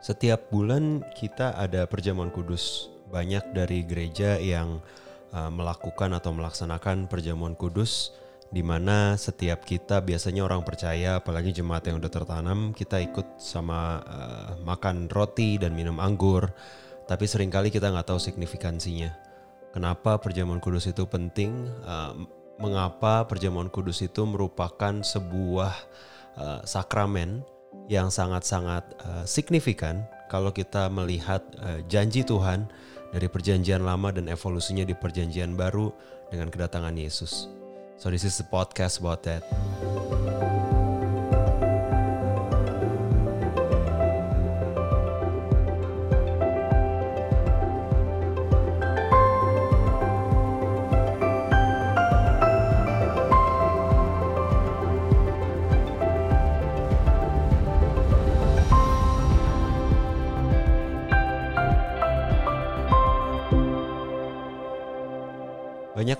Setiap bulan kita ada perjamuan kudus. Banyak dari gereja yang uh, melakukan atau melaksanakan perjamuan kudus di mana setiap kita biasanya orang percaya apalagi jemaat yang udah tertanam kita ikut sama uh, makan roti dan minum anggur. Tapi sering kali kita nggak tahu signifikansinya. Kenapa perjamuan kudus itu penting? Uh, mengapa perjamuan kudus itu merupakan sebuah uh, sakramen yang sangat-sangat uh, signifikan kalau kita melihat uh, janji Tuhan dari perjanjian lama dan evolusinya di perjanjian baru dengan kedatangan Yesus. So this is the podcast about that.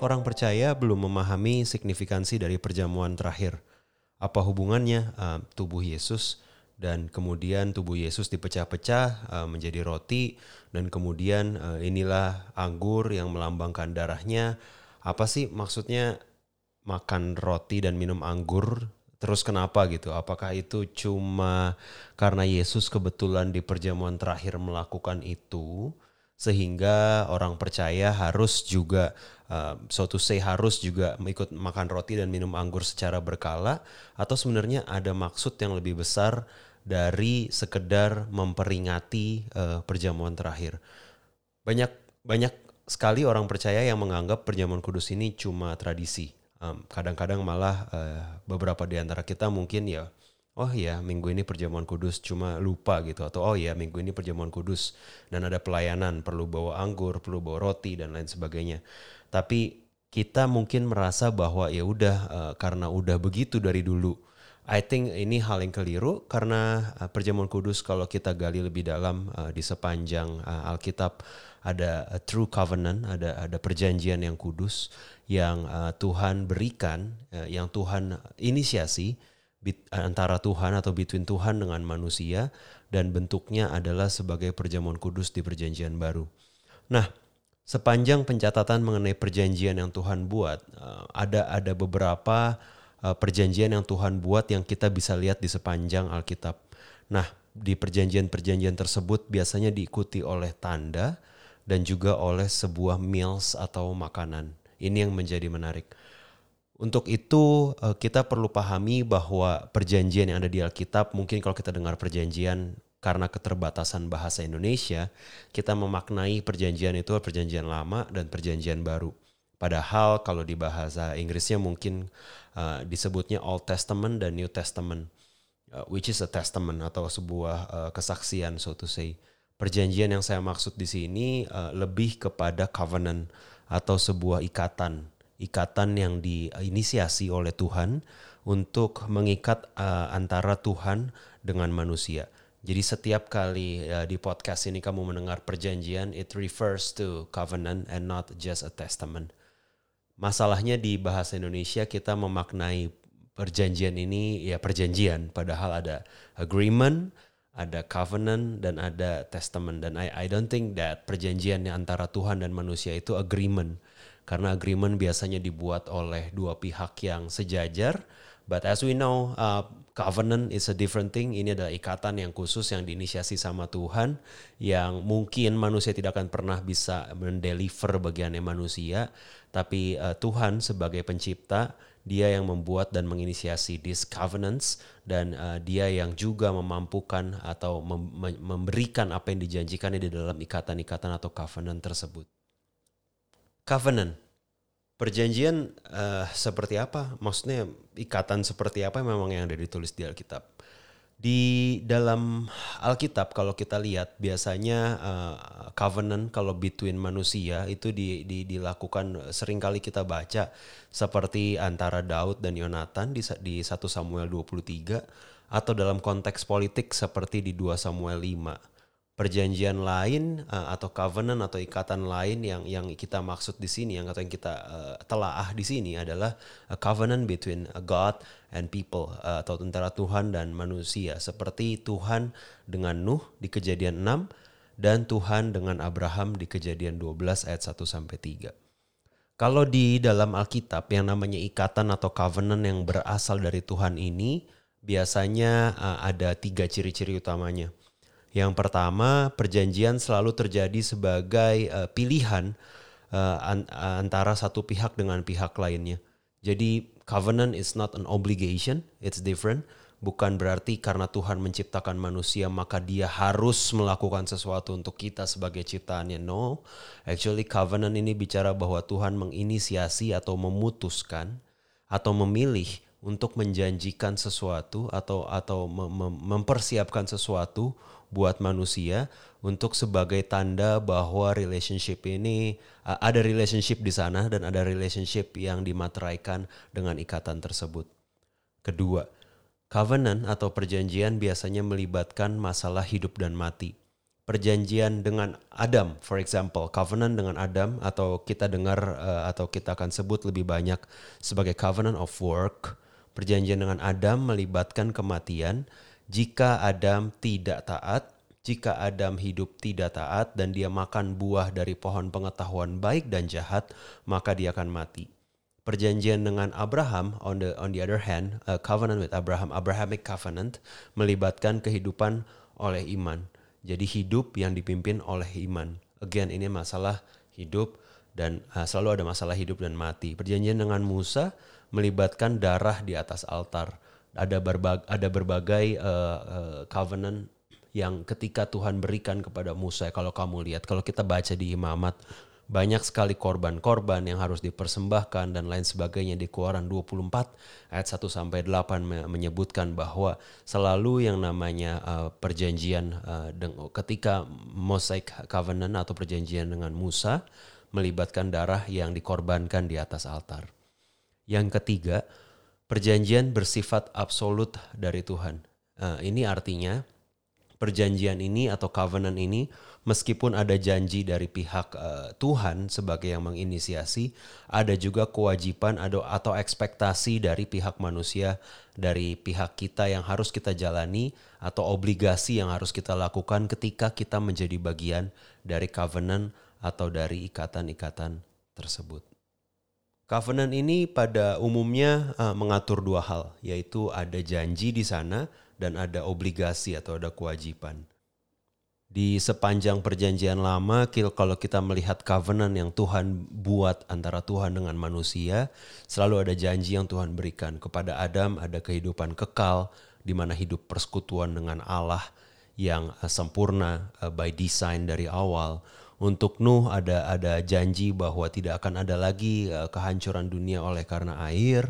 Banyak orang percaya belum memahami signifikansi dari perjamuan terakhir. Apa hubungannya uh, tubuh Yesus dan kemudian tubuh Yesus dipecah-pecah uh, menjadi roti dan kemudian uh, inilah anggur yang melambangkan darahnya. Apa sih maksudnya makan roti dan minum anggur terus kenapa gitu? Apakah itu cuma karena Yesus kebetulan di perjamuan terakhir melakukan itu sehingga orang percaya harus juga uh, so to say harus juga ikut makan roti dan minum anggur secara berkala atau sebenarnya ada maksud yang lebih besar dari sekedar memperingati uh, perjamuan terakhir. Banyak banyak sekali orang percaya yang menganggap perjamuan kudus ini cuma tradisi. Kadang-kadang um, malah uh, beberapa di antara kita mungkin ya oh ya minggu ini perjamuan kudus cuma lupa gitu. Atau oh ya minggu ini perjamuan kudus dan ada pelayanan perlu bawa anggur perlu bawa roti dan lain sebagainya. Tapi kita mungkin merasa bahwa ya udah uh, karena udah begitu dari dulu I think ini hal yang keliru karena uh, perjamuan kudus kalau kita gali lebih dalam uh, di sepanjang Alkitab ada true covenant, ada ada perjanjian yang kudus yang uh, Tuhan berikan, yang Tuhan inisiasi antara Tuhan atau between Tuhan dengan manusia dan bentuknya adalah sebagai perjamuan kudus di perjanjian baru. Nah, sepanjang pencatatan mengenai perjanjian yang Tuhan buat, eh, ada ada beberapa eh, perjanjian yang Tuhan buat yang kita bisa lihat di sepanjang Alkitab. Nah, di perjanjian-perjanjian tersebut biasanya diikuti oleh tanda dan juga oleh sebuah meals atau makanan. Ini yang menjadi menarik. Untuk itu eh, kita perlu pahami bahwa perjanjian yang ada di Alkitab mungkin kalau kita dengar perjanjian karena keterbatasan bahasa Indonesia, kita memaknai perjanjian itu perjanjian lama dan perjanjian baru. Padahal kalau di bahasa Inggrisnya mungkin uh, disebutnya Old Testament dan New Testament, uh, which is a testament atau sebuah uh, kesaksian so to say. Perjanjian yang saya maksud di sini uh, lebih kepada covenant atau sebuah ikatan ikatan yang diinisiasi oleh Tuhan untuk mengikat uh, antara Tuhan dengan manusia. Jadi setiap kali uh, di podcast ini kamu mendengar perjanjian, it refers to covenant and not just a testament. Masalahnya di bahasa Indonesia kita memaknai perjanjian ini ya perjanjian, padahal ada agreement, ada covenant dan ada testament dan I I don't think that perjanjian antara Tuhan dan manusia itu agreement karena agreement biasanya dibuat oleh dua pihak yang sejajar. But as we know, uh, covenant is a different thing. Ini adalah ikatan yang khusus yang diinisiasi sama Tuhan, yang mungkin manusia tidak akan pernah bisa mendeliver bagiannya manusia, tapi uh, Tuhan sebagai pencipta, dia yang membuat dan menginisiasi these covenants dan uh, dia yang juga memampukan atau mem memberikan apa yang dijanjikan di dalam ikatan-ikatan atau covenant tersebut covenant. Perjanjian uh, seperti apa? Maksudnya ikatan seperti apa memang yang ada ditulis di Alkitab. Di dalam Alkitab kalau kita lihat biasanya uh, covenant kalau between manusia itu di, di, dilakukan sering kali kita baca seperti antara Daud dan Yonatan di, di 1 Samuel 23 atau dalam konteks politik seperti di 2 Samuel 5 perjanjian lain uh, atau covenant atau ikatan lain yang yang kita maksud di sini yang atau yang kita uh, telaah di sini adalah a covenant between God and people uh, atau antara Tuhan dan manusia seperti Tuhan dengan Nuh di Kejadian 6 dan Tuhan dengan Abraham di Kejadian 12 ayat 1 sampai 3. Kalau di dalam Alkitab yang namanya ikatan atau covenant yang berasal dari Tuhan ini biasanya uh, ada tiga ciri-ciri utamanya. Yang pertama, perjanjian selalu terjadi sebagai uh, pilihan uh, an antara satu pihak dengan pihak lainnya. Jadi covenant is not an obligation, it's different. Bukan berarti karena Tuhan menciptakan manusia maka dia harus melakukan sesuatu untuk kita sebagai ciptaannya. No, actually covenant ini bicara bahwa Tuhan menginisiasi atau memutuskan atau memilih untuk menjanjikan sesuatu atau atau mem mempersiapkan sesuatu buat manusia untuk sebagai tanda bahwa relationship ini uh, ada relationship di sana dan ada relationship yang dimateraikan dengan ikatan tersebut. Kedua, covenant atau perjanjian biasanya melibatkan masalah hidup dan mati. Perjanjian dengan Adam, for example, covenant dengan Adam atau kita dengar uh, atau kita akan sebut lebih banyak sebagai covenant of work. Perjanjian dengan Adam melibatkan kematian jika Adam tidak taat, jika Adam hidup tidak taat dan dia makan buah dari pohon pengetahuan baik dan jahat, maka dia akan mati. Perjanjian dengan Abraham, on the on the other hand, a covenant with Abraham, Abrahamic covenant, melibatkan kehidupan oleh iman. Jadi hidup yang dipimpin oleh iman. Again, ini masalah hidup dan uh, selalu ada masalah hidup dan mati. Perjanjian dengan Musa melibatkan darah di atas altar ada berbagai ada berbagai uh, uh, covenant yang ketika Tuhan berikan kepada Musa kalau kamu lihat kalau kita baca di Imamat banyak sekali korban-korban yang harus dipersembahkan dan lain sebagainya di Keluaran 24 ayat 1 sampai 8 menyebutkan bahwa selalu yang namanya uh, perjanjian uh, ketika Mosaic Covenant atau perjanjian dengan Musa melibatkan darah yang dikorbankan di atas altar. Yang ketiga, perjanjian bersifat absolut dari Tuhan. Uh, ini artinya perjanjian ini atau covenant ini meskipun ada janji dari pihak uh, Tuhan sebagai yang menginisiasi, ada juga kewajiban ada atau ekspektasi dari pihak manusia, dari pihak kita yang harus kita jalani atau obligasi yang harus kita lakukan ketika kita menjadi bagian dari covenant atau dari ikatan-ikatan tersebut. Covenant ini pada umumnya uh, mengatur dua hal, yaitu ada janji di sana dan ada obligasi atau ada kewajiban. Di sepanjang perjanjian lama, kalau kita melihat covenant yang Tuhan buat antara Tuhan dengan manusia, selalu ada janji yang Tuhan berikan. Kepada Adam ada kehidupan kekal, di mana hidup persekutuan dengan Allah yang uh, sempurna uh, by design dari awal untuk Nuh ada ada janji bahwa tidak akan ada lagi uh, kehancuran dunia oleh karena air.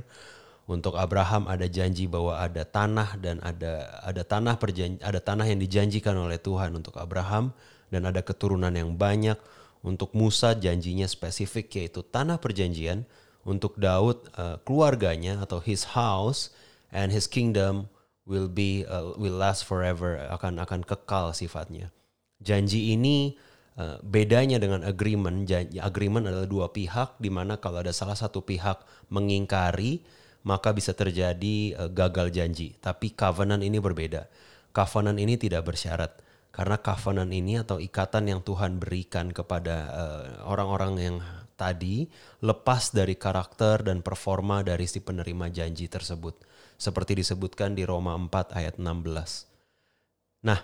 Untuk Abraham ada janji bahwa ada tanah dan ada ada tanah perjanji, ada tanah yang dijanjikan oleh Tuhan untuk Abraham dan ada keturunan yang banyak. Untuk Musa janjinya spesifik yaitu tanah perjanjian. Untuk Daud uh, keluarganya atau his house and his kingdom will be uh, will last forever akan akan kekal sifatnya. Janji ini Eh, bedanya dengan agreement, agreement adalah dua pihak di mana kalau ada salah satu pihak mengingkari maka bisa terjadi uh, gagal janji. Tapi covenant ini berbeda. Covenant ini tidak bersyarat karena covenant ini atau ikatan yang Tuhan berikan kepada uh, orang-orang yang tadi lepas dari karakter dan performa dari si penerima janji tersebut. Seperti disebutkan di Roma 4 ayat 16. Nah,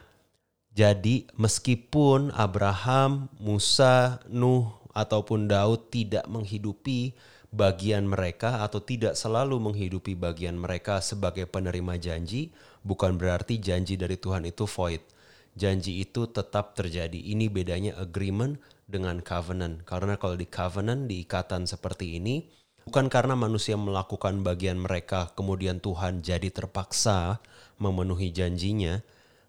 jadi meskipun Abraham, Musa, Nuh ataupun Daud tidak menghidupi bagian mereka atau tidak selalu menghidupi bagian mereka sebagai penerima janji, bukan berarti janji dari Tuhan itu void. Janji itu tetap terjadi. Ini bedanya agreement dengan covenant. Karena kalau di covenant, di ikatan seperti ini, bukan karena manusia melakukan bagian mereka, kemudian Tuhan jadi terpaksa memenuhi janjinya,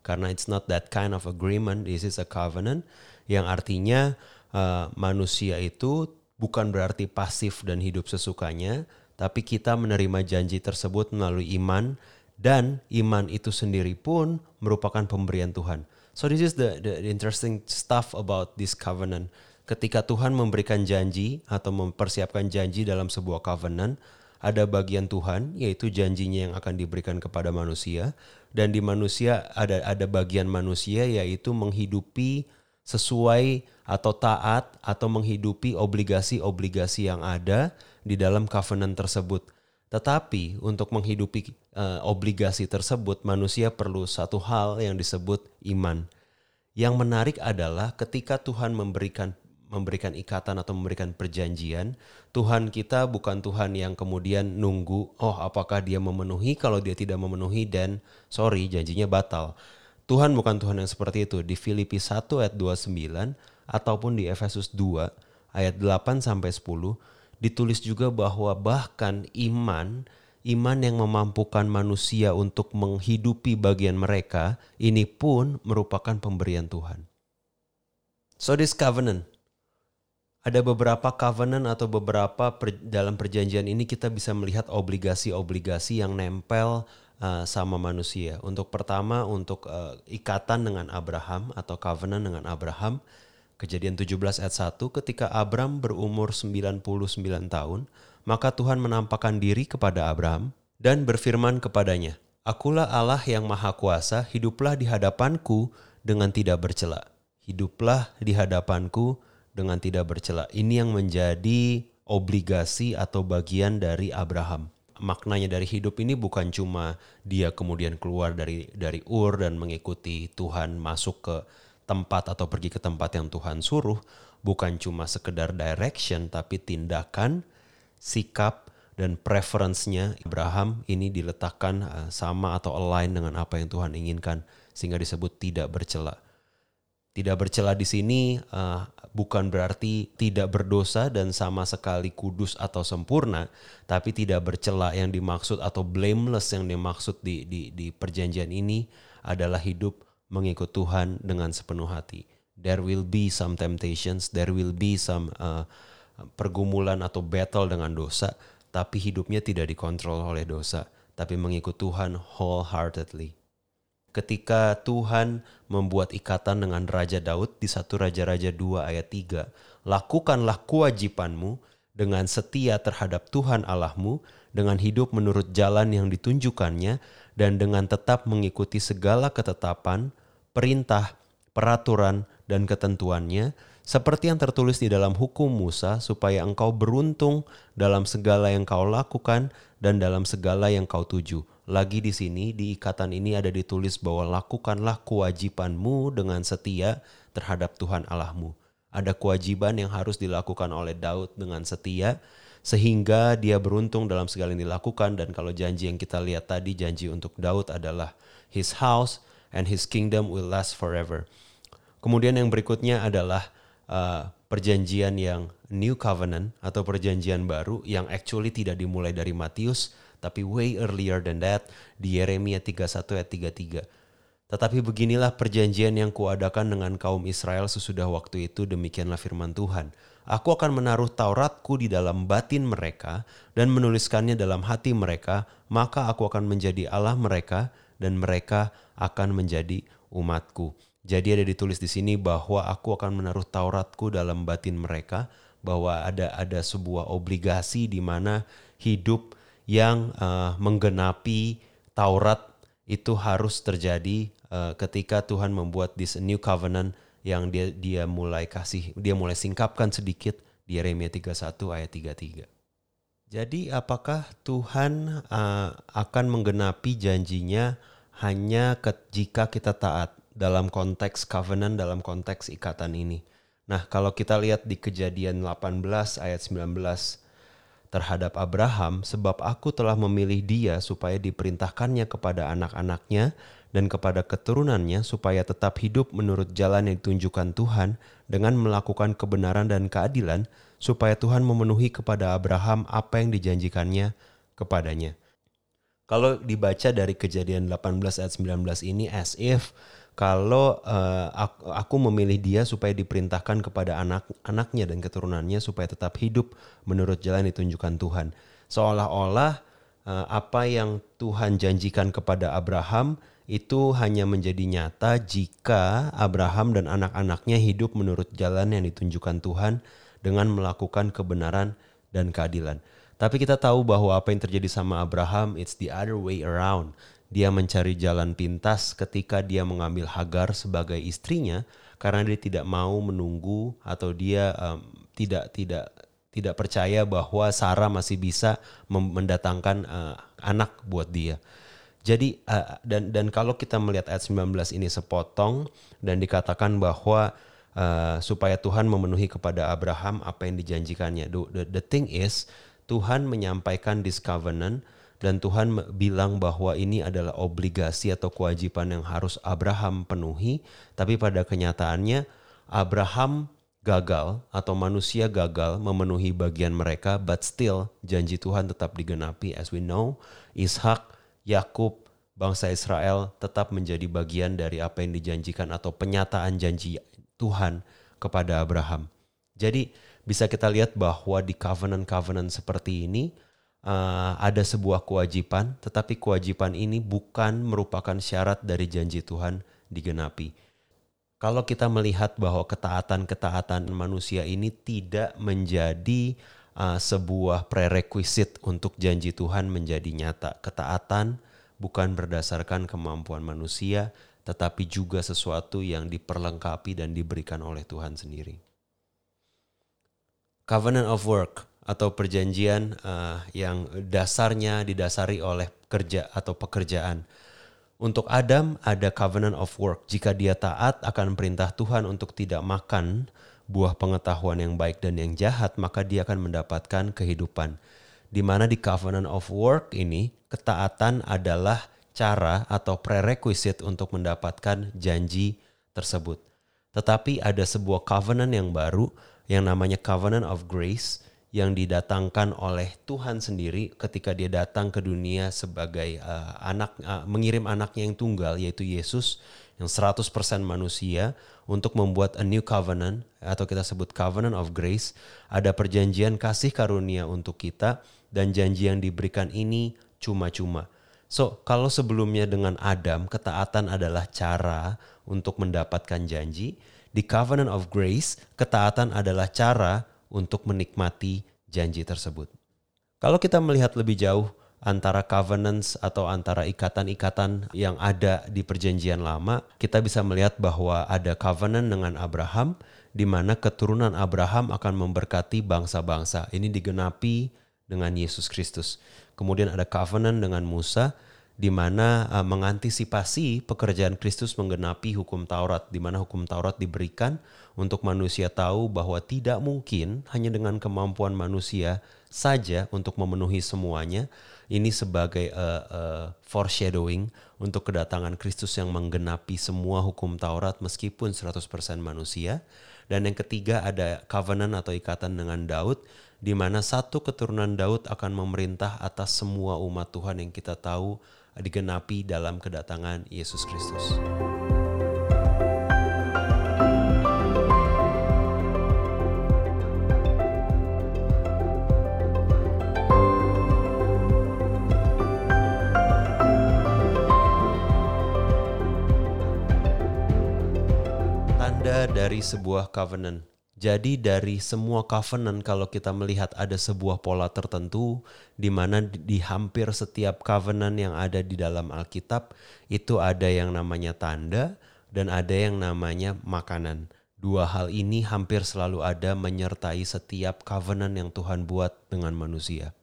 karena it's not that kind of agreement this is a covenant yang artinya uh, manusia itu bukan berarti pasif dan hidup sesukanya tapi kita menerima janji tersebut melalui iman dan iman itu sendiri pun merupakan pemberian Tuhan So this is the, the interesting stuff about this covenant. Ketika Tuhan memberikan janji atau mempersiapkan janji dalam sebuah covenant, ada bagian Tuhan yaitu janjinya yang akan diberikan kepada manusia dan di manusia ada ada bagian manusia yaitu menghidupi sesuai atau taat atau menghidupi obligasi-obligasi yang ada di dalam covenant tersebut. Tetapi untuk menghidupi uh, obligasi tersebut, manusia perlu satu hal yang disebut iman. Yang menarik adalah ketika Tuhan memberikan memberikan ikatan atau memberikan perjanjian, Tuhan kita bukan Tuhan yang kemudian nunggu, oh apakah dia memenuhi, kalau dia tidak memenuhi dan sorry janjinya batal. Tuhan bukan Tuhan yang seperti itu. Di Filipi 1 ayat 29 ataupun di Efesus 2 ayat 8 sampai 10 ditulis juga bahwa bahkan iman iman yang memampukan manusia untuk menghidupi bagian mereka ini pun merupakan pemberian Tuhan. So this covenant ada beberapa covenant atau beberapa per, dalam perjanjian ini kita bisa melihat obligasi-obligasi yang nempel uh, sama manusia. Untuk pertama untuk uh, ikatan dengan Abraham atau covenant dengan Abraham Kejadian 17 ayat 1, ketika Abram berumur 99 tahun, maka Tuhan menampakkan diri kepada Abram dan berfirman kepadanya, Akulah Allah yang maha kuasa, hiduplah di hadapanku dengan tidak bercela. Hiduplah di hadapanku dengan tidak bercela. Ini yang menjadi obligasi atau bagian dari Abraham. Maknanya dari hidup ini bukan cuma dia kemudian keluar dari dari Ur dan mengikuti Tuhan masuk ke tempat atau pergi ke tempat yang Tuhan suruh bukan cuma sekedar direction tapi tindakan, sikap dan preference-nya Abraham ini diletakkan uh, sama atau align dengan apa yang Tuhan inginkan sehingga disebut tidak bercela. Tidak bercela di sini uh, bukan berarti tidak berdosa dan sama sekali kudus atau sempurna, tapi tidak bercela yang dimaksud atau blameless yang dimaksud di di, di perjanjian ini adalah hidup mengikut Tuhan dengan sepenuh hati. There will be some temptations, there will be some uh, pergumulan atau battle dengan dosa, tapi hidupnya tidak dikontrol oleh dosa, tapi mengikut Tuhan wholeheartedly. Ketika Tuhan membuat ikatan dengan Raja Daud di satu Raja-Raja 2 ayat 3, lakukanlah kewajibanmu dengan setia terhadap Tuhan Allahmu, dengan hidup menurut jalan yang ditunjukkannya, dan dengan tetap mengikuti segala ketetapan, perintah, peraturan, dan ketentuannya, seperti yang tertulis di dalam hukum Musa, supaya engkau beruntung dalam segala yang kau lakukan dan dalam segala yang kau tuju. Lagi di sini, di ikatan ini ada ditulis bahwa lakukanlah kewajibanmu dengan setia terhadap Tuhan Allahmu. Ada kewajiban yang harus dilakukan oleh Daud dengan setia, sehingga dia beruntung dalam segala yang dilakukan dan kalau janji yang kita lihat tadi janji untuk Daud adalah his house and his kingdom will last forever. Kemudian yang berikutnya adalah uh, perjanjian yang new covenant atau perjanjian baru yang actually tidak dimulai dari Matius tapi way earlier than that di Yeremia 31 ayat 33. Tetapi beginilah perjanjian yang kuadakan dengan kaum Israel sesudah waktu itu demikianlah firman Tuhan. Aku akan menaruh Tauratku di dalam batin mereka dan menuliskannya dalam hati mereka, maka aku akan menjadi Allah mereka dan mereka akan menjadi umatku. Jadi ada ditulis di sini bahwa aku akan menaruh Tauratku dalam batin mereka, bahwa ada ada sebuah obligasi di mana hidup yang uh, menggenapi Taurat itu harus terjadi uh, ketika Tuhan membuat this new covenant yang dia dia mulai kasih dia mulai singkapkan sedikit di Yeremia 31 ayat 33. Jadi apakah Tuhan uh, akan menggenapi janjinya hanya ke, jika kita taat dalam konteks covenant dalam konteks ikatan ini. Nah, kalau kita lihat di Kejadian 18 ayat 19 terhadap Abraham, sebab aku telah memilih dia supaya diperintahkannya kepada anak-anaknya dan kepada keturunannya supaya tetap hidup menurut jalan yang ditunjukkan Tuhan dengan melakukan kebenaran dan keadilan supaya Tuhan memenuhi kepada Abraham apa yang dijanjikannya kepadanya. Kalau dibaca dari kejadian 18 ayat 19 ini as if kalau uh, aku, aku memilih dia supaya diperintahkan kepada anak-anaknya dan keturunannya supaya tetap hidup menurut jalan ditunjukkan Tuhan. Seolah-olah uh, apa yang Tuhan janjikan kepada Abraham itu hanya menjadi nyata jika Abraham dan anak-anaknya hidup menurut jalan yang ditunjukkan Tuhan dengan melakukan kebenaran dan keadilan. Tapi kita tahu bahwa apa yang terjadi sama Abraham, it's the other way around. Dia mencari jalan pintas ketika dia mengambil Hagar sebagai istrinya karena dia tidak mau menunggu atau dia um, tidak tidak tidak percaya bahwa Sarah masih bisa mendatangkan uh, anak buat dia. Jadi uh, dan dan kalau kita melihat ayat 19 ini sepotong dan dikatakan bahwa uh, supaya Tuhan memenuhi kepada Abraham apa yang dijanjikannya. The, the, the thing is Tuhan menyampaikan this covenant dan Tuhan bilang bahwa ini adalah obligasi atau kewajiban yang harus Abraham penuhi, tapi pada kenyataannya Abraham gagal atau manusia gagal memenuhi bagian mereka, but still janji Tuhan tetap digenapi as we know, Ishak, Yakub, bangsa Israel tetap menjadi bagian dari apa yang dijanjikan atau penyataan janji Tuhan kepada Abraham. Jadi bisa kita lihat bahwa di covenant-covenant seperti ini uh, ada sebuah kewajiban, tetapi kewajiban ini bukan merupakan syarat dari janji Tuhan digenapi. Kalau kita melihat bahwa ketaatan-ketaatan manusia ini tidak menjadi uh, sebuah prerequisite untuk janji Tuhan menjadi nyata, ketaatan bukan berdasarkan kemampuan manusia, tetapi juga sesuatu yang diperlengkapi dan diberikan oleh Tuhan sendiri. Covenant of work atau perjanjian uh, yang dasarnya didasari oleh kerja atau pekerjaan. Untuk Adam ada covenant of work. Jika dia taat akan perintah Tuhan untuk tidak makan buah pengetahuan yang baik dan yang jahat, maka dia akan mendapatkan kehidupan. Di mana di covenant of work ini ketaatan adalah cara atau prerequisite untuk mendapatkan janji tersebut. Tetapi ada sebuah covenant yang baru yang namanya covenant of grace yang didatangkan oleh Tuhan sendiri ketika dia datang ke dunia sebagai uh, anak uh, mengirim anaknya yang tunggal yaitu Yesus yang 100% manusia untuk membuat a new covenant atau kita sebut covenant of grace ada perjanjian kasih karunia untuk kita dan janji yang diberikan ini cuma-cuma. So, kalau sebelumnya dengan Adam ketaatan adalah cara untuk mendapatkan janji, di covenant of grace ketaatan adalah cara untuk menikmati janji tersebut. Kalau kita melihat lebih jauh antara covenants atau antara ikatan-ikatan yang ada di perjanjian lama, kita bisa melihat bahwa ada covenant dengan Abraham di mana keturunan Abraham akan memberkati bangsa-bangsa. Ini digenapi dengan Yesus Kristus. Kemudian ada covenant dengan Musa di mana uh, mengantisipasi pekerjaan Kristus menggenapi hukum Taurat, di mana hukum Taurat diberikan untuk manusia tahu bahwa tidak mungkin hanya dengan kemampuan manusia saja untuk memenuhi semuanya. Ini sebagai uh, uh, foreshadowing untuk kedatangan Kristus yang menggenapi semua hukum Taurat meskipun 100% manusia. Dan yang ketiga ada covenant atau ikatan dengan Daud di mana satu keturunan Daud akan memerintah atas semua umat Tuhan yang kita tahu digenapi dalam kedatangan Yesus Kristus. Tanda dari sebuah covenant jadi dari semua covenant kalau kita melihat ada sebuah pola tertentu di mana di hampir setiap covenant yang ada di dalam Alkitab itu ada yang namanya tanda dan ada yang namanya makanan. Dua hal ini hampir selalu ada menyertai setiap covenant yang Tuhan buat dengan manusia.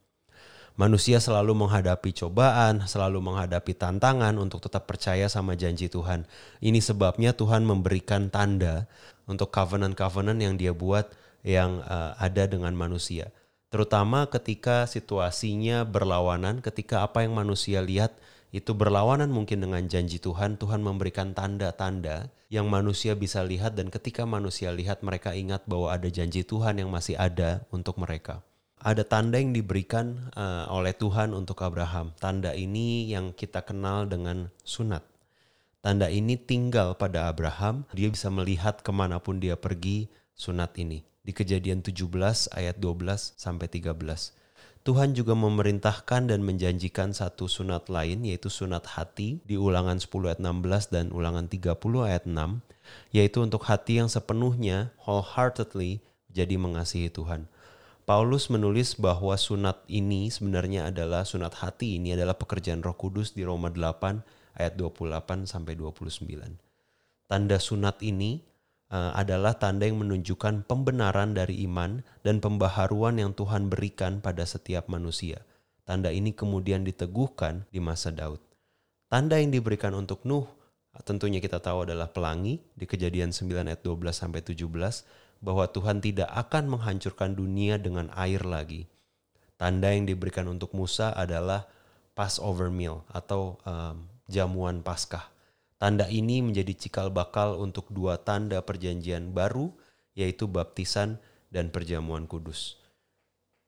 Manusia selalu menghadapi cobaan, selalu menghadapi tantangan untuk tetap percaya sama janji Tuhan. Ini sebabnya Tuhan memberikan tanda untuk covenant-covenant yang dia buat yang uh, ada dengan manusia. Terutama ketika situasinya berlawanan, ketika apa yang manusia lihat itu berlawanan mungkin dengan janji Tuhan, Tuhan memberikan tanda-tanda yang manusia bisa lihat dan ketika manusia lihat mereka ingat bahwa ada janji Tuhan yang masih ada untuk mereka. Ada tanda yang diberikan uh, oleh Tuhan untuk Abraham. Tanda ini yang kita kenal dengan sunat. Tanda ini tinggal pada Abraham, dia bisa melihat ke mana pun dia pergi sunat ini. Di kejadian 17 ayat 12 sampai 13. Tuhan juga memerintahkan dan menjanjikan satu sunat lain yaitu sunat hati di ulangan 10 ayat 16 dan ulangan 30 ayat 6 yaitu untuk hati yang sepenuhnya wholeheartedly jadi mengasihi Tuhan. Paulus menulis bahwa sunat ini sebenarnya adalah sunat hati ini adalah pekerjaan Roh Kudus di Roma 8 ayat 28 sampai 29. Tanda sunat ini uh, adalah tanda yang menunjukkan pembenaran dari iman dan pembaharuan yang Tuhan berikan pada setiap manusia. Tanda ini kemudian diteguhkan di masa Daud. Tanda yang diberikan untuk Nuh tentunya kita tahu adalah pelangi di Kejadian 9 ayat 12 sampai 17 bahwa Tuhan tidak akan menghancurkan dunia dengan air lagi. Tanda yang diberikan untuk Musa adalah Passover meal atau um, jamuan Paskah. Tanda ini menjadi cikal bakal untuk dua tanda perjanjian baru yaitu baptisan dan perjamuan kudus.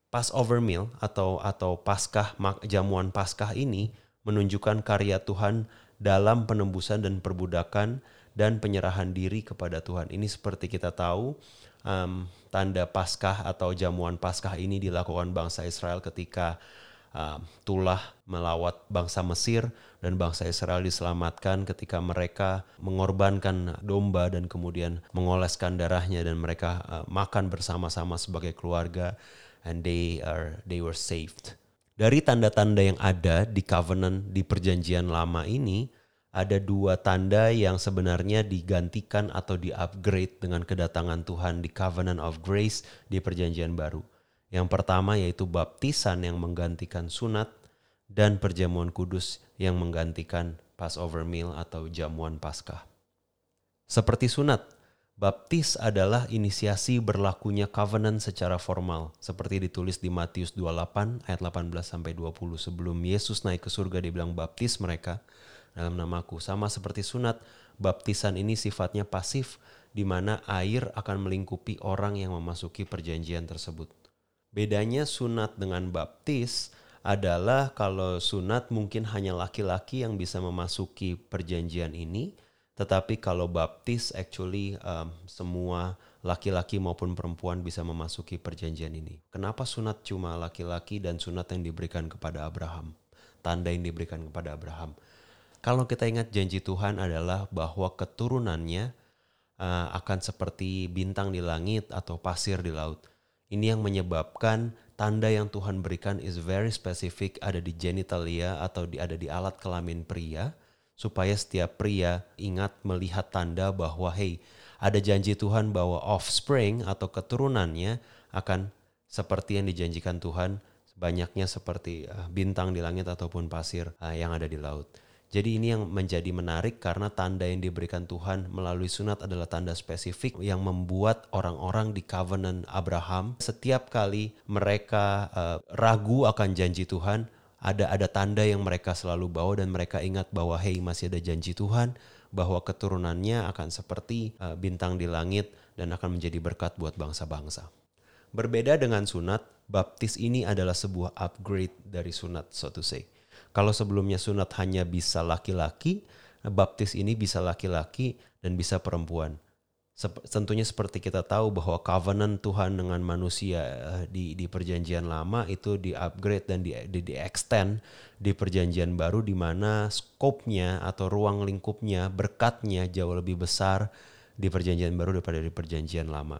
Passover meal atau atau Paskah jamuan Paskah ini menunjukkan karya Tuhan dalam penembusan dan perbudakan dan penyerahan diri kepada Tuhan. Ini seperti kita tahu um, tanda Paskah atau jamuan Paskah ini dilakukan bangsa Israel ketika uh, tulah melawat bangsa Mesir dan bangsa Israel diselamatkan ketika mereka mengorbankan domba dan kemudian mengoleskan darahnya dan mereka uh, makan bersama-sama sebagai keluarga and they are they were saved. Dari tanda-tanda yang ada di covenant di perjanjian lama ini, ada dua tanda yang sebenarnya digantikan atau di-upgrade dengan kedatangan Tuhan di Covenant of Grace di Perjanjian Baru. Yang pertama yaitu baptisan yang menggantikan sunat dan perjamuan kudus yang menggantikan Passover meal atau jamuan Paskah. Seperti sunat, baptis adalah inisiasi berlakunya covenant secara formal, seperti ditulis di Matius 28 ayat 18 sampai 20 sebelum Yesus naik ke surga dibilang baptis mereka dalam namaku. Sama seperti sunat, baptisan ini sifatnya pasif di mana air akan melingkupi orang yang memasuki perjanjian tersebut. Bedanya sunat dengan baptis adalah kalau sunat mungkin hanya laki-laki yang bisa memasuki perjanjian ini, tetapi kalau baptis actually um, semua laki-laki maupun perempuan bisa memasuki perjanjian ini. Kenapa sunat cuma laki-laki dan sunat yang diberikan kepada Abraham? Tanda yang diberikan kepada Abraham. Kalau kita ingat janji Tuhan adalah bahwa keturunannya uh, akan seperti bintang di langit atau pasir di laut. Ini yang menyebabkan tanda yang Tuhan berikan is very specific ada di genitalia atau di, ada di alat kelamin pria supaya setiap pria ingat melihat tanda bahwa hey ada janji Tuhan bahwa offspring atau keturunannya akan seperti yang dijanjikan Tuhan banyaknya seperti uh, bintang di langit ataupun pasir uh, yang ada di laut. Jadi ini yang menjadi menarik karena tanda yang diberikan Tuhan melalui sunat adalah tanda spesifik yang membuat orang-orang di covenant Abraham setiap kali mereka uh, ragu akan janji Tuhan, ada ada tanda yang mereka selalu bawa dan mereka ingat bahwa hey masih ada janji Tuhan bahwa keturunannya akan seperti uh, bintang di langit dan akan menjadi berkat buat bangsa-bangsa. Berbeda dengan sunat, baptis ini adalah sebuah upgrade dari sunat so to say kalau sebelumnya sunat hanya bisa laki-laki, baptis ini bisa laki-laki dan bisa perempuan. Tentunya seperti kita tahu bahwa covenant Tuhan dengan manusia eh, di di perjanjian lama itu di upgrade dan di di, di extend di perjanjian baru di mana skopnya atau ruang lingkupnya berkatnya jauh lebih besar di perjanjian baru daripada di perjanjian lama.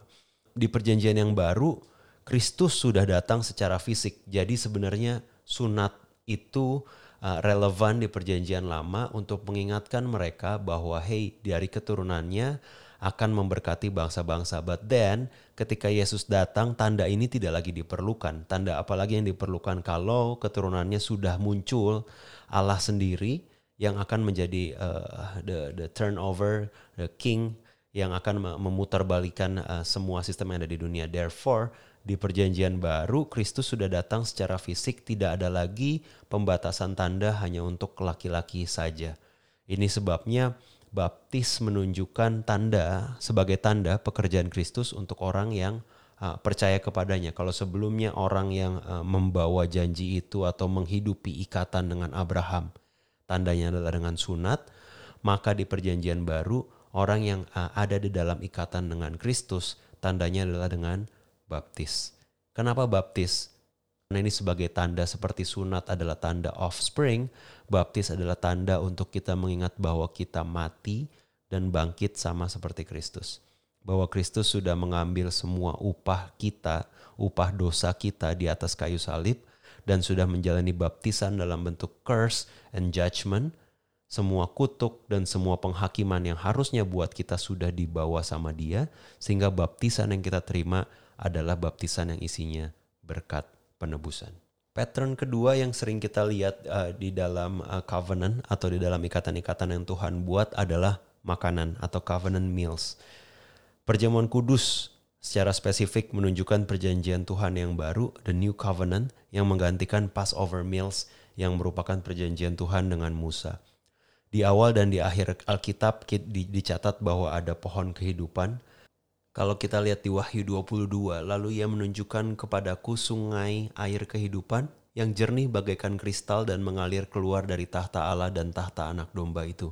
Di perjanjian yang baru Kristus sudah datang secara fisik. Jadi sebenarnya sunat itu uh, relevan di perjanjian lama untuk mengingatkan mereka bahwa hey dari keturunannya akan memberkati bangsa-bangsa. But then ketika Yesus datang tanda ini tidak lagi diperlukan. Tanda apalagi yang diperlukan kalau keturunannya sudah muncul Allah sendiri yang akan menjadi uh, the the turnover the king yang akan memutarbalikan uh, semua sistem yang ada di dunia. Therefore di perjanjian baru Kristus sudah datang secara fisik tidak ada lagi pembatasan tanda hanya untuk laki-laki saja. Ini sebabnya baptis menunjukkan tanda sebagai tanda pekerjaan Kristus untuk orang yang uh, percaya kepadanya. Kalau sebelumnya orang yang uh, membawa janji itu atau menghidupi ikatan dengan Abraham, tandanya adalah dengan sunat, maka di perjanjian baru orang yang uh, ada di dalam ikatan dengan Kristus, tandanya adalah dengan baptis. Kenapa baptis? Nah ini sebagai tanda seperti sunat adalah tanda offspring, baptis adalah tanda untuk kita mengingat bahwa kita mati dan bangkit sama seperti Kristus. Bahwa Kristus sudah mengambil semua upah kita, upah dosa kita di atas kayu salib, dan sudah menjalani baptisan dalam bentuk curse and judgment, semua kutuk dan semua penghakiman yang harusnya buat kita sudah dibawa sama dia, sehingga baptisan yang kita terima adalah baptisan yang isinya berkat penebusan. Pattern kedua yang sering kita lihat uh, di dalam uh, covenant atau di dalam ikatan-ikatan yang Tuhan buat adalah makanan atau covenant meals. Perjamuan kudus secara spesifik menunjukkan perjanjian Tuhan yang baru, the new covenant, yang menggantikan Passover meals yang merupakan perjanjian Tuhan dengan Musa. Di awal dan di akhir Alkitab dicatat bahwa ada pohon kehidupan, kalau kita lihat di Wahyu 22, lalu ia menunjukkan kepadaku sungai air kehidupan yang jernih bagaikan kristal dan mengalir keluar dari tahta Allah dan tahta anak domba itu.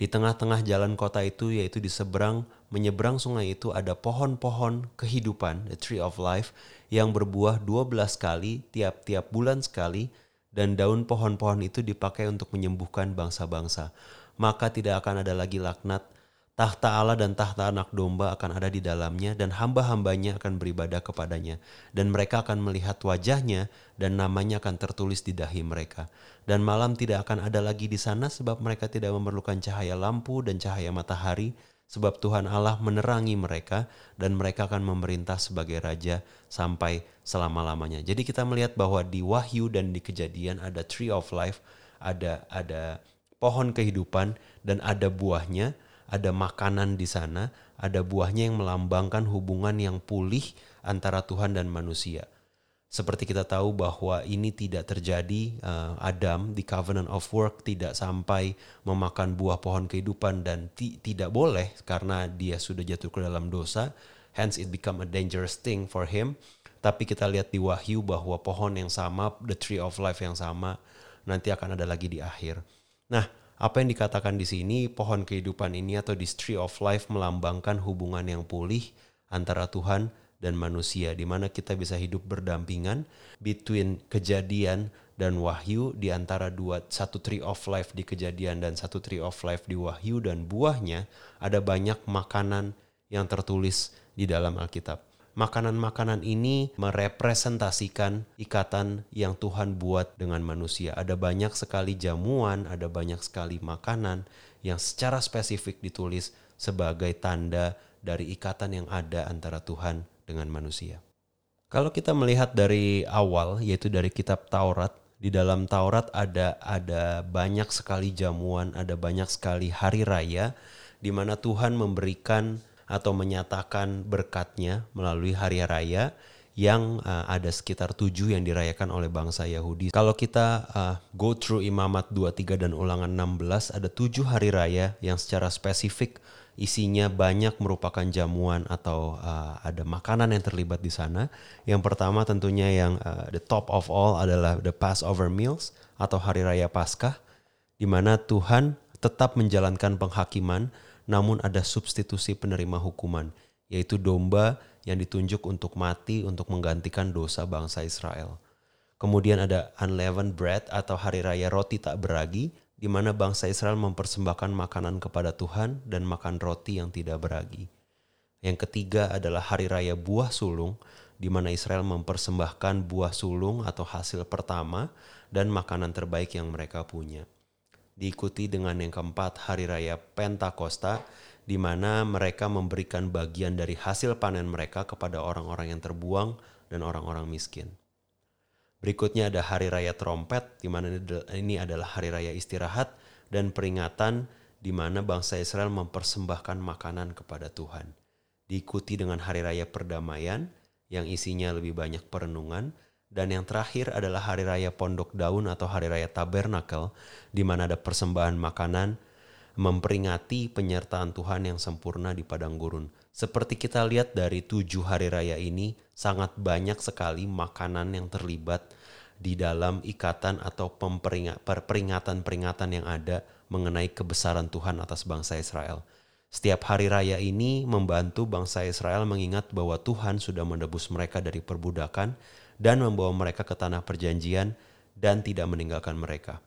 Di tengah-tengah jalan kota itu, yaitu di seberang, menyeberang sungai itu ada pohon-pohon kehidupan, the tree of life, yang berbuah 12 kali, tiap-tiap bulan sekali, dan daun pohon-pohon itu dipakai untuk menyembuhkan bangsa-bangsa. Maka tidak akan ada lagi laknat, Tahta Allah dan tahta anak domba akan ada di dalamnya dan hamba-hambanya akan beribadah kepadanya. Dan mereka akan melihat wajahnya dan namanya akan tertulis di dahi mereka. Dan malam tidak akan ada lagi di sana sebab mereka tidak memerlukan cahaya lampu dan cahaya matahari. Sebab Tuhan Allah menerangi mereka dan mereka akan memerintah sebagai raja sampai selama-lamanya. Jadi kita melihat bahwa di Wahyu dan di Kejadian ada tree of life, ada ada pohon kehidupan dan ada buahnya ada makanan di sana, ada buahnya yang melambangkan hubungan yang pulih antara Tuhan dan manusia. Seperti kita tahu bahwa ini tidak terjadi, uh, Adam di covenant of work tidak sampai memakan buah pohon kehidupan dan tidak boleh karena dia sudah jatuh ke dalam dosa, hence it become a dangerous thing for him. Tapi kita lihat di Wahyu bahwa pohon yang sama, the tree of life yang sama, nanti akan ada lagi di akhir. Nah, apa yang dikatakan di sini pohon kehidupan ini atau this tree of life melambangkan hubungan yang pulih antara Tuhan dan manusia di mana kita bisa hidup berdampingan between kejadian dan wahyu di antara dua satu tree of life di kejadian dan satu tree of life di wahyu dan buahnya ada banyak makanan yang tertulis di dalam Alkitab makanan-makanan ini merepresentasikan ikatan yang Tuhan buat dengan manusia. Ada banyak sekali jamuan, ada banyak sekali makanan yang secara spesifik ditulis sebagai tanda dari ikatan yang ada antara Tuhan dengan manusia. Kalau kita melihat dari awal yaitu dari kitab Taurat, di dalam Taurat ada ada banyak sekali jamuan, ada banyak sekali hari raya di mana Tuhan memberikan atau menyatakan berkatnya melalui hari raya yang uh, ada sekitar tujuh yang dirayakan oleh bangsa Yahudi. Kalau kita uh, go through imamat 23 dan ulangan 16, ada tujuh hari raya yang secara spesifik isinya banyak merupakan jamuan atau uh, ada makanan yang terlibat di sana. Yang pertama tentunya yang uh, the top of all adalah the Passover meals atau hari raya Paskah di mana Tuhan tetap menjalankan penghakiman namun ada substitusi penerima hukuman, yaitu domba yang ditunjuk untuk mati untuk menggantikan dosa bangsa Israel. Kemudian ada unleavened bread atau hari raya roti tak beragi, di mana bangsa Israel mempersembahkan makanan kepada Tuhan dan makan roti yang tidak beragi. Yang ketiga adalah hari raya buah sulung, di mana Israel mempersembahkan buah sulung atau hasil pertama dan makanan terbaik yang mereka punya diikuti dengan yang keempat hari raya Pentakosta di mana mereka memberikan bagian dari hasil panen mereka kepada orang-orang yang terbuang dan orang-orang miskin. Berikutnya ada hari raya trompet di mana ini adalah hari raya istirahat dan peringatan di mana bangsa Israel mempersembahkan makanan kepada Tuhan. Diikuti dengan hari raya perdamaian yang isinya lebih banyak perenungan dan yang terakhir adalah hari raya Pondok Daun atau hari raya Tabernakel, di mana ada persembahan makanan memperingati penyertaan Tuhan yang sempurna di padang gurun. Seperti kita lihat dari tujuh hari raya ini, sangat banyak sekali makanan yang terlibat di dalam ikatan atau peringatan-peringatan yang ada mengenai kebesaran Tuhan atas bangsa Israel. Setiap hari raya ini membantu bangsa Israel mengingat bahwa Tuhan sudah menebus mereka dari perbudakan dan membawa mereka ke tanah perjanjian dan tidak meninggalkan mereka.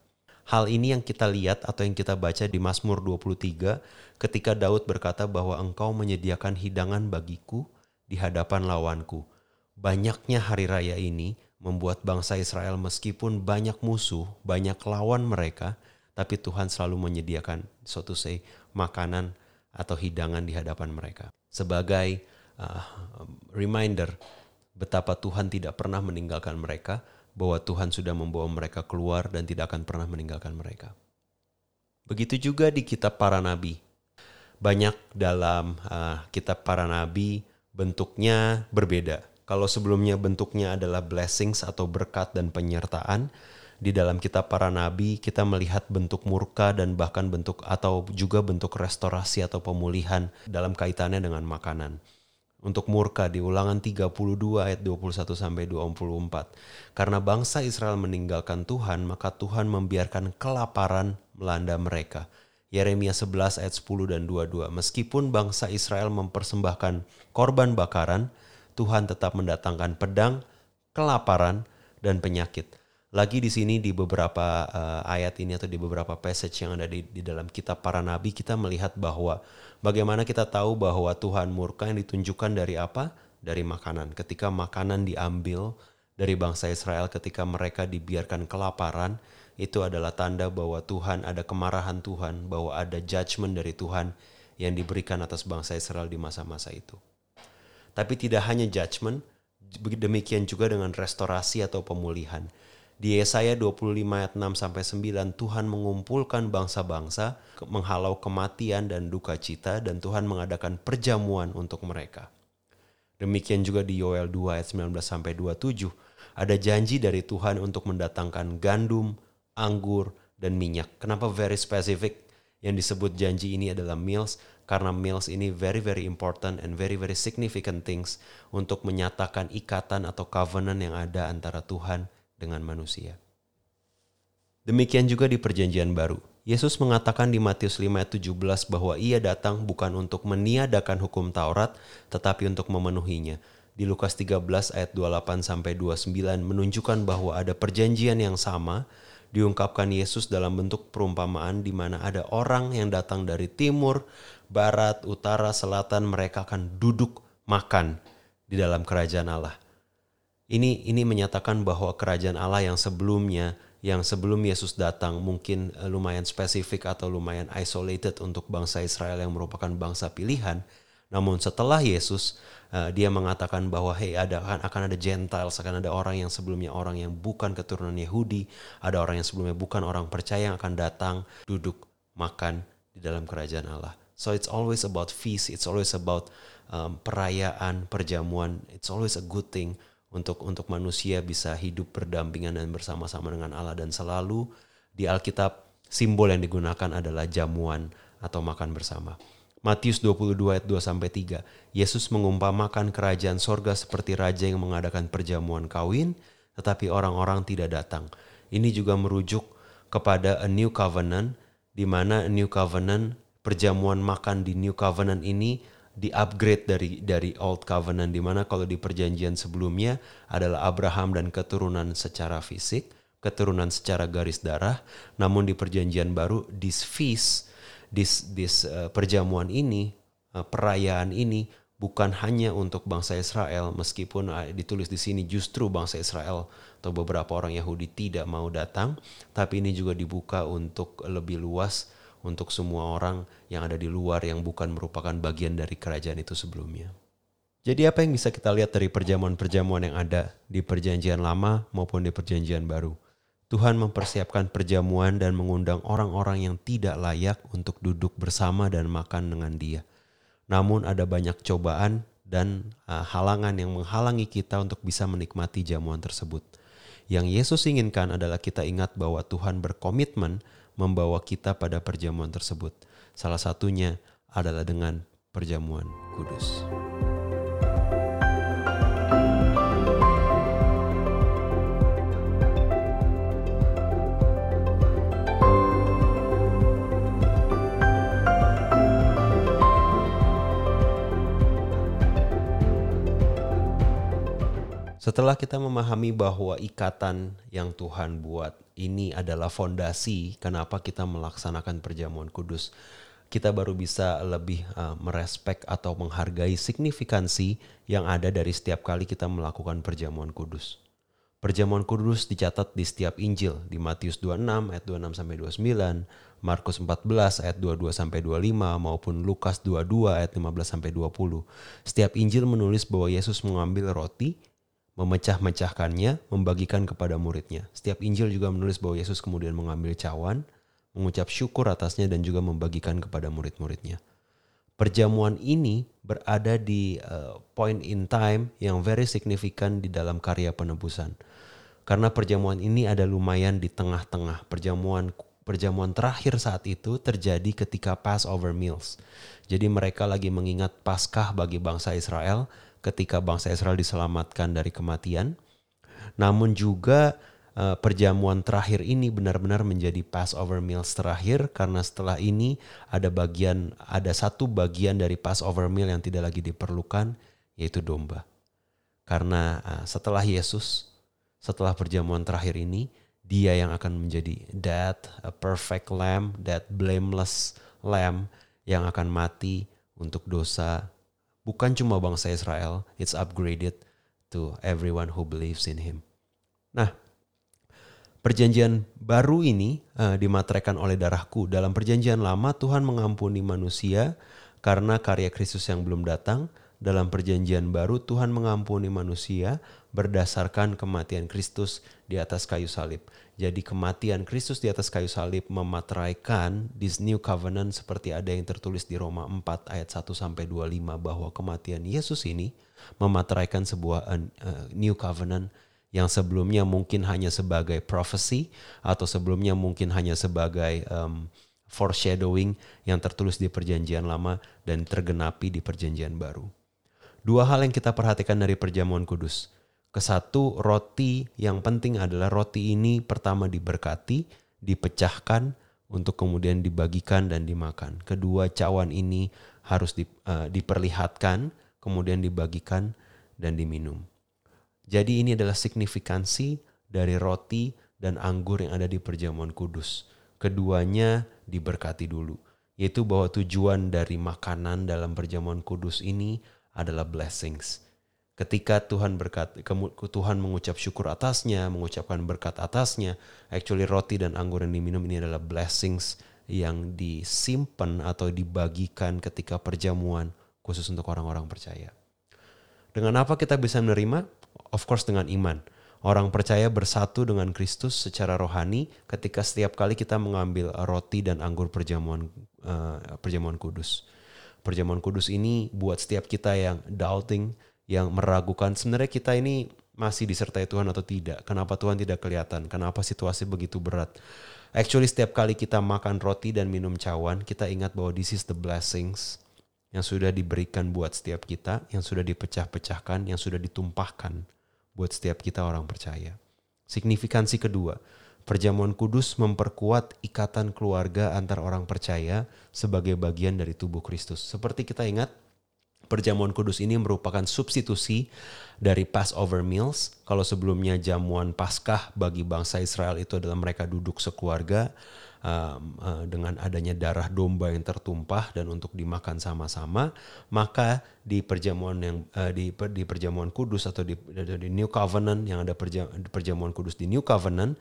Hal ini yang kita lihat atau yang kita baca di Mazmur 23 ketika Daud berkata bahwa engkau menyediakan hidangan bagiku di hadapan lawanku. Banyaknya hari raya ini membuat bangsa Israel meskipun banyak musuh, banyak lawan mereka, tapi Tuhan selalu menyediakan to say makanan atau hidangan di hadapan mereka. Sebagai uh, reminder betapa Tuhan tidak pernah meninggalkan mereka, bahwa Tuhan sudah membawa mereka keluar dan tidak akan pernah meninggalkan mereka. Begitu juga di kitab para nabi. Banyak dalam uh, kitab para nabi bentuknya berbeda. Kalau sebelumnya bentuknya adalah blessings atau berkat dan penyertaan, di dalam kitab para nabi kita melihat bentuk murka dan bahkan bentuk atau juga bentuk restorasi atau pemulihan dalam kaitannya dengan makanan untuk murka di ulangan 32 ayat 21 sampai 24. Karena bangsa Israel meninggalkan Tuhan, maka Tuhan membiarkan kelaparan melanda mereka. Yeremia 11 ayat 10 dan 22. Meskipun bangsa Israel mempersembahkan korban bakaran, Tuhan tetap mendatangkan pedang, kelaparan, dan penyakit. Lagi di sini di beberapa uh, ayat ini atau di beberapa passage yang ada di, di dalam kitab para nabi kita melihat bahwa Bagaimana kita tahu bahwa Tuhan murka yang ditunjukkan dari apa? Dari makanan. Ketika makanan diambil dari bangsa Israel ketika mereka dibiarkan kelaparan, itu adalah tanda bahwa Tuhan ada kemarahan Tuhan, bahwa ada judgment dari Tuhan yang diberikan atas bangsa Israel di masa-masa itu. Tapi tidak hanya judgment, demikian juga dengan restorasi atau pemulihan. Di Yesaya 25 ayat 6 sampai 9 Tuhan mengumpulkan bangsa-bangsa menghalau kematian dan duka cita dan Tuhan mengadakan perjamuan untuk mereka. Demikian juga di Yoel 2 ayat 19 sampai 27 ada janji dari Tuhan untuk mendatangkan gandum, anggur, dan minyak. Kenapa very specific? Yang disebut janji ini adalah meals karena meals ini very very important and very very significant things untuk menyatakan ikatan atau covenant yang ada antara Tuhan dengan manusia. Demikian juga di perjanjian baru. Yesus mengatakan di Matius 5 ayat 17 bahwa ia datang bukan untuk meniadakan hukum Taurat, tetapi untuk memenuhinya. Di Lukas 13 ayat 28 sampai 29 menunjukkan bahwa ada perjanjian yang sama diungkapkan Yesus dalam bentuk perumpamaan di mana ada orang yang datang dari timur, barat, utara, selatan, mereka akan duduk makan di dalam kerajaan Allah. Ini ini menyatakan bahwa kerajaan Allah yang sebelumnya yang sebelum Yesus datang mungkin eh, lumayan spesifik atau lumayan isolated untuk bangsa Israel yang merupakan bangsa pilihan. Namun setelah Yesus uh, dia mengatakan bahwa hey ada akan akan ada Gentiles, akan ada orang yang sebelumnya orang yang bukan keturunan Yahudi, ada orang yang sebelumnya bukan orang percaya yang akan datang duduk makan di dalam kerajaan Allah. So it's always about feast, it's always about um, perayaan, perjamuan, it's always a good thing untuk untuk manusia bisa hidup berdampingan dan bersama-sama dengan Allah dan selalu di Alkitab simbol yang digunakan adalah jamuan atau makan bersama. Matius 22 ayat 2 sampai 3. Yesus mengumpamakan kerajaan sorga seperti raja yang mengadakan perjamuan kawin tetapi orang-orang tidak datang. Ini juga merujuk kepada a new covenant di mana new covenant perjamuan makan di new covenant ini di upgrade dari dari old covenant di mana kalau di perjanjian sebelumnya adalah Abraham dan keturunan secara fisik, keturunan secara garis darah, namun di perjanjian baru this feast, this this uh, perjamuan ini, uh, perayaan ini bukan hanya untuk bangsa Israel meskipun uh, ditulis di sini justru bangsa Israel atau beberapa orang Yahudi tidak mau datang, tapi ini juga dibuka untuk lebih luas untuk semua orang yang ada di luar yang bukan merupakan bagian dari kerajaan itu sebelumnya. Jadi apa yang bisa kita lihat dari perjamuan-perjamuan yang ada di perjanjian lama maupun di perjanjian baru? Tuhan mempersiapkan perjamuan dan mengundang orang-orang yang tidak layak untuk duduk bersama dan makan dengan dia. Namun ada banyak cobaan dan uh, halangan yang menghalangi kita untuk bisa menikmati jamuan tersebut. Yang Yesus inginkan adalah kita ingat bahwa Tuhan berkomitmen membawa kita pada perjamuan tersebut. Salah satunya adalah dengan perjamuan kudus. Setelah kita memahami bahwa ikatan yang Tuhan buat ini adalah fondasi kenapa kita melaksanakan perjamuan kudus, kita baru bisa lebih uh, merespek atau menghargai signifikansi yang ada dari setiap kali kita melakukan perjamuan kudus. Perjamuan kudus dicatat di setiap Injil di Matius 26 ayat 26 sampai 29, Markus 14 ayat 22 sampai 25 maupun Lukas 22 ayat 15 sampai 20. Setiap Injil menulis bahwa Yesus mengambil roti, memecah-mecahkannya, membagikan kepada muridnya. Setiap Injil juga menulis bahwa Yesus kemudian mengambil cawan, mengucap syukur atasnya dan juga membagikan kepada murid-muridnya. Perjamuan ini berada di uh, point in time yang very signifikan di dalam karya penebusan. Karena perjamuan ini ada lumayan di tengah-tengah perjamuan perjamuan terakhir saat itu terjadi ketika Passover meals. Jadi mereka lagi mengingat Paskah bagi bangsa Israel ketika bangsa Israel diselamatkan dari kematian. Namun juga uh, perjamuan terakhir ini benar-benar menjadi Passover meals terakhir karena setelah ini ada bagian ada satu bagian dari Passover meal yang tidak lagi diperlukan yaitu domba. Karena uh, setelah Yesus setelah perjamuan terakhir ini dia yang akan menjadi that a perfect lamb, that blameless lamb yang akan mati untuk dosa bukan cuma bangsa Israel, it's upgraded to everyone who believes in him. Nah, perjanjian baru ini uh, dimateraikan oleh darahku. Dalam perjanjian lama Tuhan mengampuni manusia karena karya Kristus yang belum datang. Dalam perjanjian baru Tuhan mengampuni manusia berdasarkan kematian Kristus di atas kayu salib. Jadi kematian Kristus di atas kayu salib memateraikan this new covenant seperti ada yang tertulis di Roma 4 ayat 1 sampai 25 bahwa kematian Yesus ini memateraikan sebuah uh, new covenant yang sebelumnya mungkin hanya sebagai prophecy atau sebelumnya mungkin hanya sebagai um, foreshadowing yang tertulis di perjanjian lama dan tergenapi di perjanjian baru. Dua hal yang kita perhatikan dari perjamuan kudus. Kesatu, roti yang penting adalah roti ini pertama diberkati, dipecahkan untuk kemudian dibagikan dan dimakan. Kedua, cawan ini harus di, uh, diperlihatkan, kemudian dibagikan dan diminum. Jadi ini adalah signifikansi dari roti dan anggur yang ada di perjamuan kudus. Keduanya diberkati dulu, yaitu bahwa tujuan dari makanan dalam perjamuan kudus ini adalah blessings ketika Tuhan berkat Tuhan mengucap syukur atasnya, mengucapkan berkat atasnya, actually roti dan anggur yang diminum ini adalah blessings yang disimpan atau dibagikan ketika perjamuan khusus untuk orang-orang percaya. Dengan apa kita bisa menerima? Of course dengan iman. Orang percaya bersatu dengan Kristus secara rohani ketika setiap kali kita mengambil roti dan anggur perjamuan uh, perjamuan kudus. Perjamuan kudus ini buat setiap kita yang doubting, yang meragukan sebenarnya kita ini masih disertai Tuhan atau tidak. Kenapa Tuhan tidak kelihatan? Kenapa situasi begitu berat? Actually setiap kali kita makan roti dan minum cawan, kita ingat bahwa this is the blessings yang sudah diberikan buat setiap kita, yang sudah dipecah-pecahkan, yang sudah ditumpahkan buat setiap kita orang percaya. Signifikansi kedua, perjamuan kudus memperkuat ikatan keluarga antar orang percaya sebagai bagian dari tubuh Kristus. Seperti kita ingat Perjamuan kudus ini merupakan substitusi dari Passover meals. Kalau sebelumnya jamuan Paskah bagi bangsa Israel itu adalah mereka duduk sekeluarga um, uh, dengan adanya darah domba yang tertumpah dan untuk dimakan sama-sama, maka di perjamuan yang uh, di di perjamuan kudus atau di, di New Covenant yang ada perjamuan kudus di New Covenant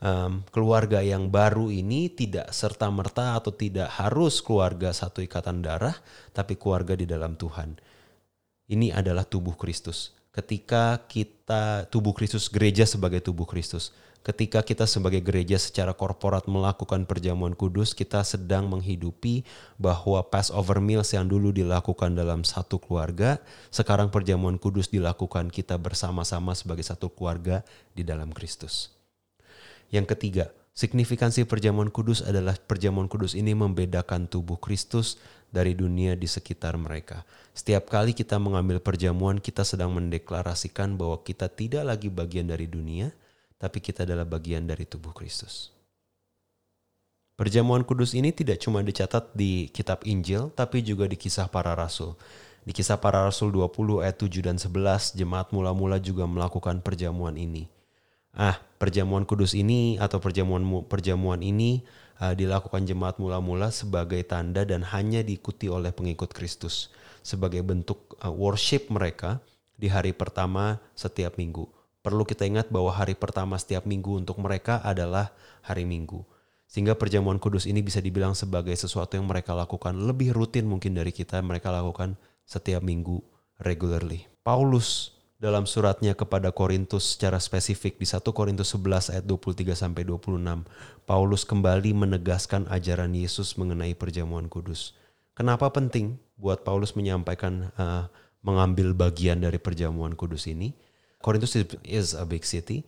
um, keluarga yang baru ini tidak serta merta atau tidak harus keluarga satu ikatan darah, tapi keluarga di dalam Tuhan. Ini adalah tubuh Kristus. Ketika kita tubuh Kristus, gereja sebagai tubuh Kristus. Ketika kita sebagai gereja secara korporat melakukan perjamuan kudus, kita sedang menghidupi bahwa Passover meals yang dulu dilakukan dalam satu keluarga, sekarang perjamuan kudus dilakukan kita bersama-sama sebagai satu keluarga di dalam Kristus. Yang ketiga, signifikansi perjamuan kudus adalah perjamuan kudus ini membedakan tubuh Kristus dari dunia di sekitar mereka. Setiap kali kita mengambil perjamuan, kita sedang mendeklarasikan bahwa kita tidak lagi bagian dari dunia, tapi kita adalah bagian dari tubuh Kristus. Perjamuan kudus ini tidak cuma dicatat di kitab Injil, tapi juga di kisah para rasul. Di kisah para rasul 20 ayat 7 dan 11, jemaat mula-mula juga melakukan perjamuan ini. Ah, perjamuan kudus ini atau perjamuan perjamuan ini uh, dilakukan jemaat mula-mula sebagai tanda dan hanya diikuti oleh pengikut Kristus sebagai bentuk uh, worship mereka di hari pertama setiap minggu. Perlu kita ingat bahwa hari pertama setiap minggu untuk mereka adalah hari Minggu. Sehingga perjamuan kudus ini bisa dibilang sebagai sesuatu yang mereka lakukan lebih rutin mungkin dari kita mereka lakukan setiap minggu regularly. Paulus dalam suratnya kepada Korintus secara spesifik di 1 Korintus 11 ayat 23 sampai 26, Paulus kembali menegaskan ajaran Yesus mengenai perjamuan kudus. Kenapa penting buat Paulus menyampaikan uh, mengambil bagian dari perjamuan kudus ini? Korintus is a big city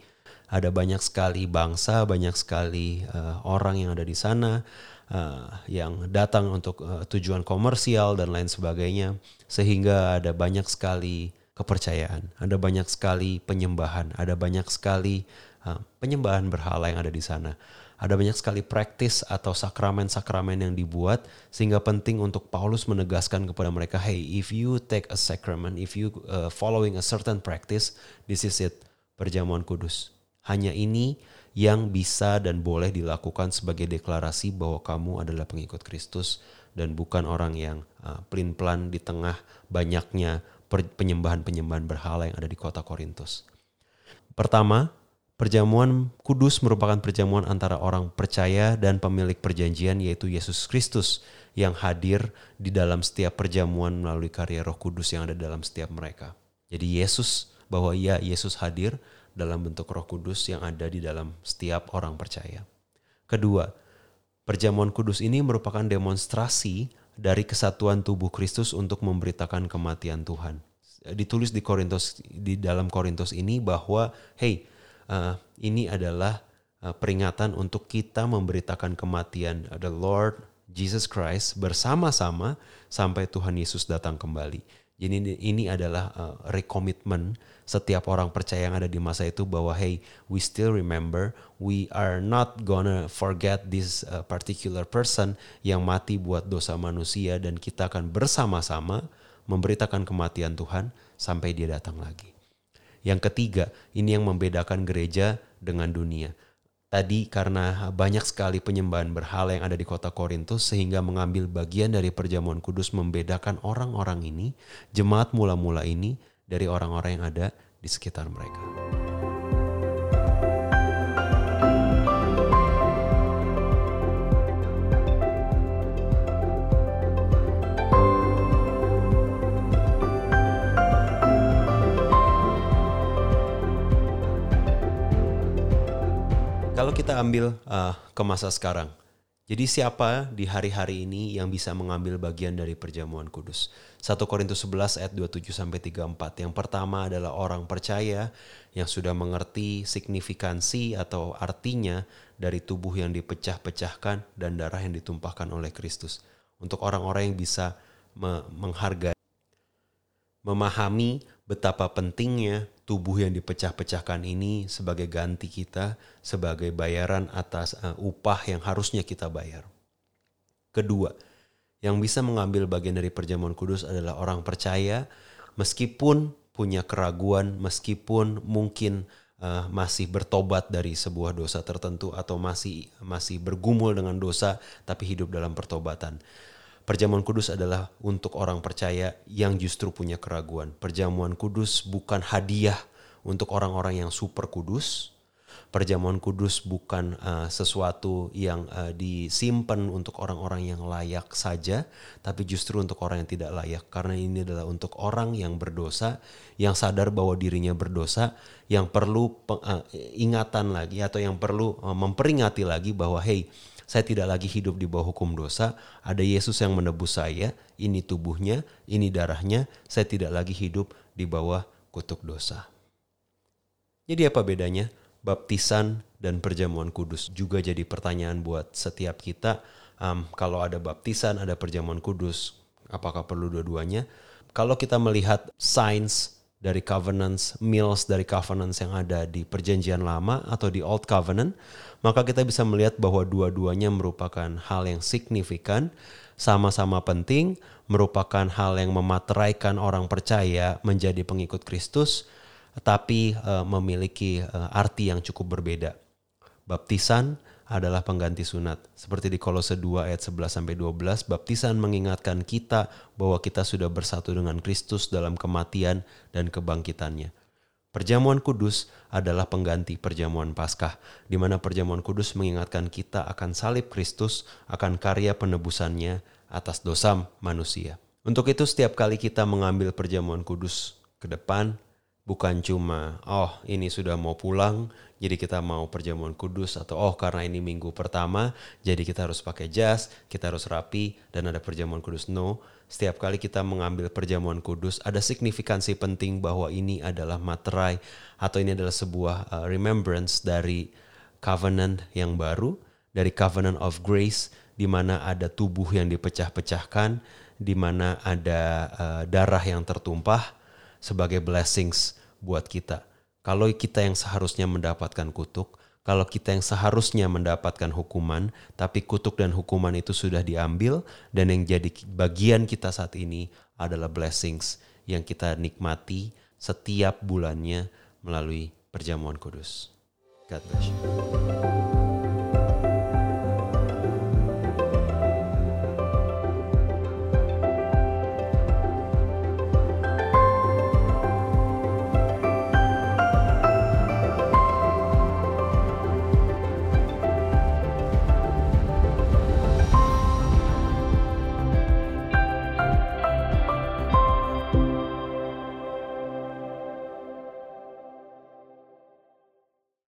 ada banyak sekali bangsa, banyak sekali uh, orang yang ada di sana uh, yang datang untuk uh, tujuan komersial dan lain sebagainya, sehingga ada banyak sekali kepercayaan, ada banyak sekali penyembahan, ada banyak sekali uh, penyembahan berhala yang ada di sana. Ada banyak sekali praktis atau sakramen-sakramen yang dibuat sehingga penting untuk Paulus menegaskan kepada mereka, hey, if you take a sacrament, if you uh, following a certain practice, this is it, perjamuan kudus hanya ini yang bisa dan boleh dilakukan sebagai deklarasi bahwa kamu adalah pengikut Kristus dan bukan orang yang uh, pelin-pelan di tengah banyaknya penyembahan-penyembahan berhala yang ada di kota Korintus. Pertama, perjamuan kudus merupakan perjamuan antara orang percaya dan pemilik perjanjian yaitu Yesus Kristus yang hadir di dalam setiap perjamuan melalui karya Roh Kudus yang ada dalam setiap mereka. Jadi Yesus bahwa ya Yesus hadir dalam bentuk Roh Kudus yang ada di dalam setiap orang percaya. Kedua, perjamuan kudus ini merupakan demonstrasi dari kesatuan tubuh Kristus untuk memberitakan kematian Tuhan. Ditulis di Korintus di dalam Korintus ini bahwa hey, uh, ini adalah uh, peringatan untuk kita memberitakan kematian the Lord Jesus Christ bersama-sama sampai Tuhan Yesus datang kembali. Jadi ini adalah uh, recommitment setiap orang percaya yang ada di masa itu bahwa hey we still remember we are not gonna forget this uh, particular person yang mati buat dosa manusia dan kita akan bersama-sama memberitakan kematian Tuhan sampai dia datang lagi. Yang ketiga, ini yang membedakan gereja dengan dunia. Tadi karena banyak sekali penyembahan berhala yang ada di kota Korintus sehingga mengambil bagian dari perjamuan kudus membedakan orang-orang ini, jemaat mula-mula ini dari orang-orang yang ada di sekitar mereka. Kita ambil uh, ke masa sekarang, jadi siapa di hari-hari ini yang bisa mengambil bagian dari perjamuan kudus? 1 Korintus 11 ayat 27 sampai 34. Yang pertama adalah orang percaya yang sudah mengerti signifikansi atau artinya dari tubuh yang dipecah-pecahkan dan darah yang ditumpahkan oleh Kristus. Untuk orang-orang yang bisa menghargai memahami betapa pentingnya tubuh yang dipecah-pecahkan ini sebagai ganti kita, sebagai bayaran atas uh, upah yang harusnya kita bayar. Kedua, yang bisa mengambil bagian dari perjamuan kudus adalah orang percaya meskipun punya keraguan, meskipun mungkin uh, masih bertobat dari sebuah dosa tertentu atau masih masih bergumul dengan dosa tapi hidup dalam pertobatan. Perjamuan kudus adalah untuk orang percaya yang justru punya keraguan. Perjamuan kudus bukan hadiah untuk orang-orang yang super kudus. Perjamuan kudus bukan uh, sesuatu yang uh, disimpan untuk orang-orang yang layak saja, tapi justru untuk orang yang tidak layak. Karena ini adalah untuk orang yang berdosa, yang sadar bahwa dirinya berdosa, yang perlu uh, ingatan lagi atau yang perlu uh, memperingati lagi bahwa hey, saya tidak lagi hidup di bawah hukum dosa. Ada Yesus yang menebus saya. Ini tubuhnya, ini darahnya. Saya tidak lagi hidup di bawah kutuk dosa. Jadi apa bedanya? Baptisan dan perjamuan kudus juga jadi pertanyaan buat setiap kita. Um, kalau ada baptisan, ada perjamuan kudus, apakah perlu dua-duanya? Kalau kita melihat sains dari covenants, meals dari covenants yang ada di perjanjian lama atau di old covenant, maka kita bisa melihat bahwa dua-duanya merupakan hal yang signifikan, sama-sama penting, merupakan hal yang memateraikan orang percaya menjadi pengikut Kristus, tapi uh, memiliki uh, arti yang cukup berbeda. Baptisan adalah pengganti sunat. Seperti di Kolose 2 ayat 11 sampai 12, baptisan mengingatkan kita bahwa kita sudah bersatu dengan Kristus dalam kematian dan kebangkitannya. Perjamuan kudus adalah pengganti perjamuan Paskah, di mana perjamuan kudus mengingatkan kita akan salib Kristus, akan karya penebusannya atas dosa manusia. Untuk itu setiap kali kita mengambil perjamuan kudus ke depan, bukan cuma oh ini sudah mau pulang, jadi kita mau perjamuan kudus atau oh karena ini minggu pertama, jadi kita harus pakai jas, kita harus rapi dan ada perjamuan kudus. No, setiap kali kita mengambil perjamuan kudus ada signifikansi penting bahwa ini adalah materai atau ini adalah sebuah uh, remembrance dari covenant yang baru dari covenant of grace di mana ada tubuh yang dipecah-pecahkan di mana ada uh, darah yang tertumpah sebagai blessings buat kita kalau kita yang seharusnya mendapatkan kutuk kalau kita yang seharusnya mendapatkan hukuman, tapi kutuk dan hukuman itu sudah diambil, dan yang jadi bagian kita saat ini adalah blessings yang kita nikmati setiap bulannya melalui perjamuan kudus. God bless you.